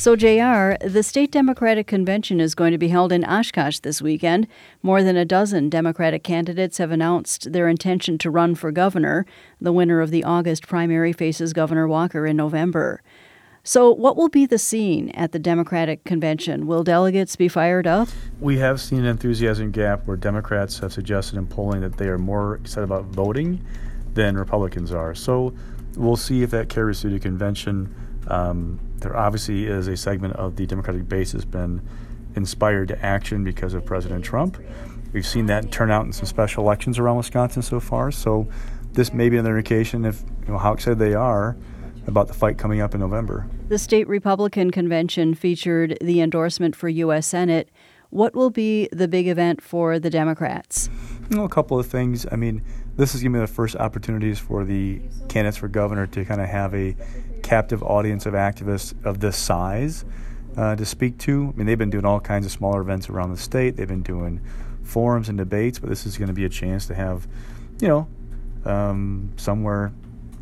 So, JR, the state Democratic convention is going to be held in Oshkosh this weekend. More than a dozen Democratic candidates have announced their intention to run for governor. The winner of the August primary faces Governor Walker in November. So, what will be the scene at the Democratic convention? Will delegates be fired up? We have seen an enthusiasm gap where Democrats have suggested in polling that they are more excited about voting than Republicans are. So, we'll see if that carries through the convention. Um, there obviously is a segment of the Democratic base has been inspired to action because of President Trump. We've seen that turn out in some special elections around Wisconsin so far. So this may be another indication of you know, how excited they are about the fight coming up in November. The state Republican convention featured the endorsement for U.S. Senate. What will be the big event for the Democrats? You know, a couple of things. I mean, this is going to be the first opportunities for the candidates for governor to kind of have a captive audience of activists of this size uh, to speak to. I mean, they've been doing all kinds of smaller events around the state. They've been doing forums and debates, but this is going to be a chance to have, you know, um, somewhere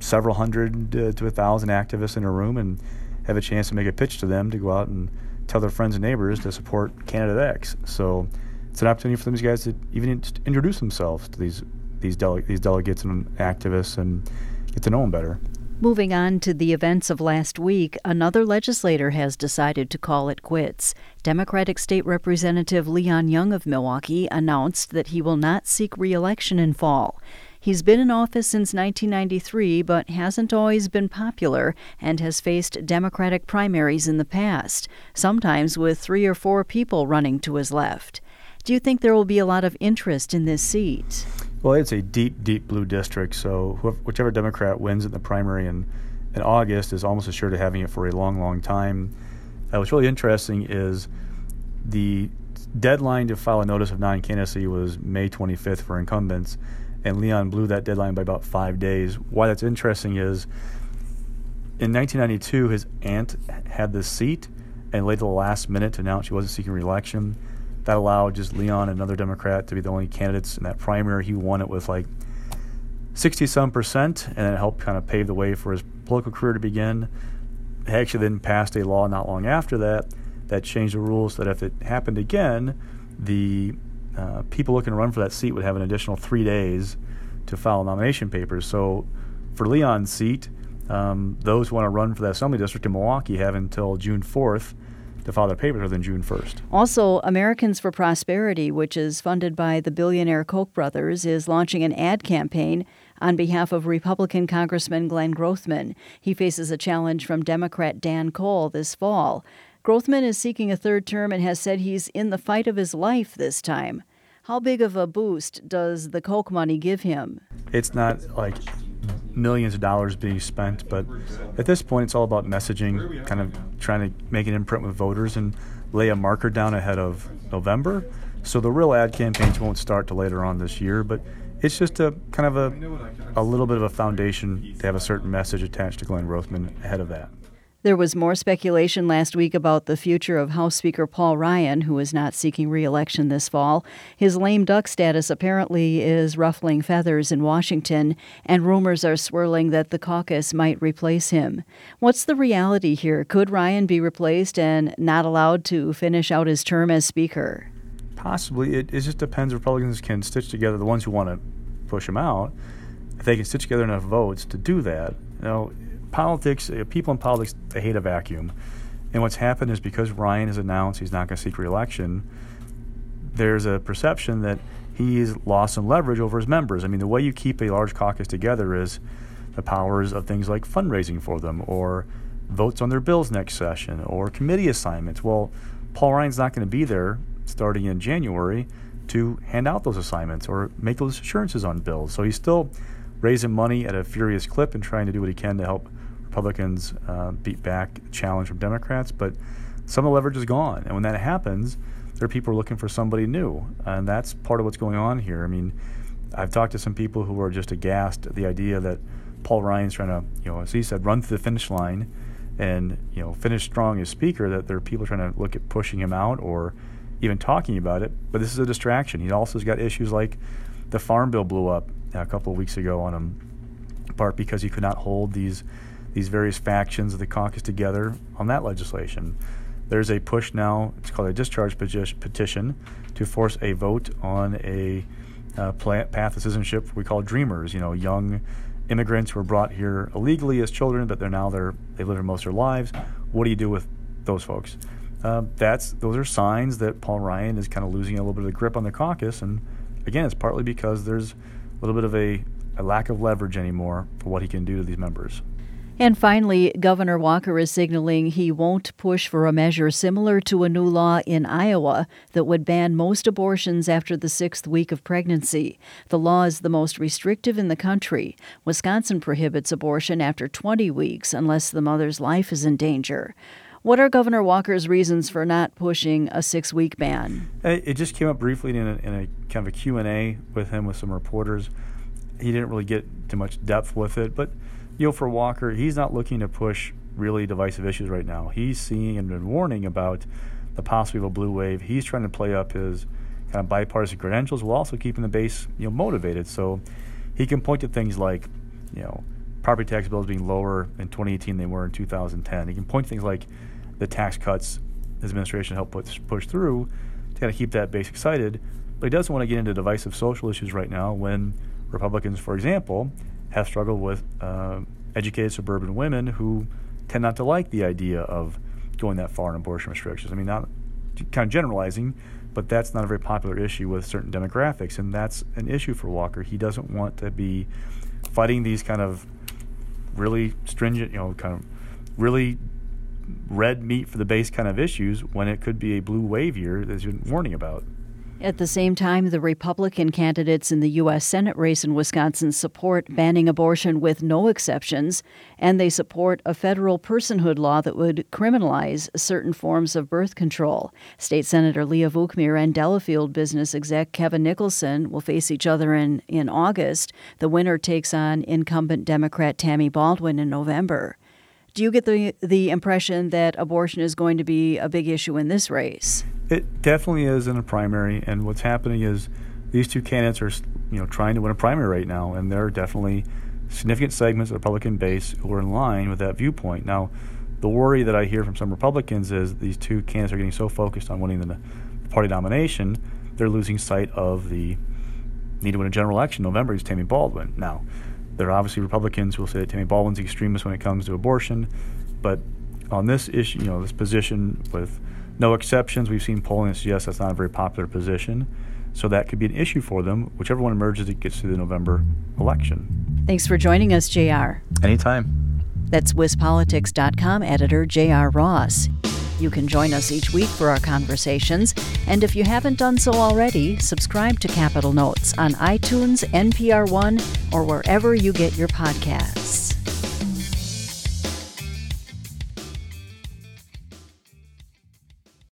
several hundred to a thousand activists in a room and have a chance to make a pitch to them to go out and tell their friends and neighbors to support candidate X. So it's an opportunity for these guys to even introduce themselves to these these, dele- these delegates and activists and get to know them better. Moving on to the events of last week, another legislator has decided to call it quits. Democratic State Representative Leon Young of Milwaukee announced that he will not seek reelection in fall. He's been in office since 1993, but hasn't always been popular and has faced Democratic primaries in the past, sometimes with three or four people running to his left. Do you think there will be a lot of interest in this seat? Well, it's a deep, deep blue district, so whichever Democrat wins in the primary in, in August is almost assured of having it for a long, long time. Uh, what's really interesting is the deadline to file a notice of non candidacy was May 25th for incumbents, and Leon blew that deadline by about five days. Why that's interesting is in 1992, his aunt had the seat and late the last minute to announce she wasn't seeking reelection that allowed just Leon, another Democrat, to be the only candidates in that primary. He won it with like 60 some percent, and it helped kind of pave the way for his political career to begin. He actually then passed a law not long after that that changed the rules that if it happened again, the uh, people looking to run for that seat would have an additional three days to file nomination papers. So for Leon's seat, um, those who want to run for that assembly district in Milwaukee have until June 4th to file their papers within June 1st. Also, Americans for Prosperity, which is funded by the billionaire Koch brothers, is launching an ad campaign on behalf of Republican Congressman Glenn Grothman. He faces a challenge from Democrat Dan Kohl this fall. Grothman is seeking a third term and has said he's in the fight of his life this time. How big of a boost does the Koch money give him? It's not like millions of dollars being spent. But at this point, it's all about messaging, kind of trying to make an imprint with voters and lay a marker down ahead of November. So the real ad campaigns won't start till later on this year, but it's just a kind of a, a little bit of a foundation to have a certain message attached to Glenn Grothman ahead of that. There was more speculation last week about the future of House Speaker Paul Ryan, who is not seeking re election this fall. His lame duck status apparently is ruffling feathers in Washington, and rumors are swirling that the caucus might replace him. What's the reality here? Could Ryan be replaced and not allowed to finish out his term as Speaker? Possibly. It, it just depends. Republicans can stitch together, the ones who want to push him out, if they can stitch together enough votes to do that. You know, politics, uh, people in politics, they hate a vacuum. And what's happened is because Ryan has announced he's not going to seek reelection, there's a perception that he's lost some leverage over his members. I mean, the way you keep a large caucus together is the powers of things like fundraising for them or votes on their bills next session or committee assignments. Well, Paul Ryan's not going to be there starting in January to hand out those assignments or make those assurances on bills. So he's still raising money at a furious clip and trying to do what he can to help Republicans uh, beat back challenge from Democrats. But some of the leverage is gone, and when that happens, there are people looking for somebody new, and that's part of what's going on here. I mean, I've talked to some people who are just aghast at the idea that Paul Ryan's trying to, you know, as he said, run to the finish line and, you know, finish strong as speaker, that there are people trying to look at pushing him out or even talking about it. But this is a distraction. He also has got issues like the farm bill blew up a couple of weeks ago on him, part because he could not hold these these various factions of the caucus together on that legislation. There's a push now, it's called a discharge petition, to force a vote on a uh, path of citizenship we call dreamers, you know, young immigrants who were brought here illegally as children, but they're now they're, they live here most of their lives. What do you do with those folks? Uh, that's those are signs that Paul Ryan is kind of losing a little bit of the grip on the caucus, and again, it's partly because there's a little bit of a, a lack of leverage anymore for what he can do to these members. And finally, Governor Walker is signaling he won't push for a measure similar to a new law in Iowa that would ban most abortions after the sixth week of pregnancy. The law is the most restrictive in the country. Wisconsin prohibits abortion after 20 weeks unless the mother's life is in danger. What are Governor Walker's reasons for not pushing a six-week ban? It just came up briefly in a, in a kind of a Q&A with him with some reporters. He didn't really get too much depth with it, but – you know, for Walker, he's not looking to push really divisive issues right now. He's seeing and been warning about the possibility of a blue wave. He's trying to play up his kind of bipartisan credentials while also keeping the base, you know, motivated. So he can point to things like, you know, property tax bills being lower in 2018 than they were in 2010. He can point to things like the tax cuts his administration helped push, push through to kind of keep that base excited. But he doesn't want to get into divisive social issues right now when Republicans, for example, have struggled with uh, educated suburban women who tend not to like the idea of going that far in abortion restrictions. I mean, not kind of generalizing, but that's not a very popular issue with certain demographics, and that's an issue for Walker. He doesn't want to be fighting these kind of really stringent, you know, kind of really red meat for the base kind of issues when it could be a blue wave year that you're warning about. At the same time, the Republican candidates in the U.S. Senate race in Wisconsin support banning abortion with no exceptions, and they support a federal personhood law that would criminalize certain forms of birth control. State Senator Leah Vukmir and Delafield business exec Kevin Nicholson will face each other in, in August. The winner takes on incumbent Democrat Tammy Baldwin in November. Do you get the the impression that abortion is going to be a big issue in this race? It definitely is in a primary, and what's happening is these two candidates are, you know, trying to win a primary right now, and there are definitely significant segments of the Republican base who are in line with that viewpoint. Now, the worry that I hear from some Republicans is these two candidates are getting so focused on winning the party nomination, they're losing sight of the need to win a general election. November is Tammy Baldwin. Now, there are obviously Republicans who will say that Tammy Baldwin's extremist when it comes to abortion, but on this issue, you know, this position with no exceptions. We've seen polling that suggests that's not a very popular position. So that could be an issue for them, whichever one emerges it gets to the November election. Thanks for joining us, JR. Anytime. That's WisPolitics.com editor J.R. Ross. You can join us each week for our conversations, and if you haven't done so already, subscribe to Capitol Notes on iTunes, NPR One, or wherever you get your podcasts.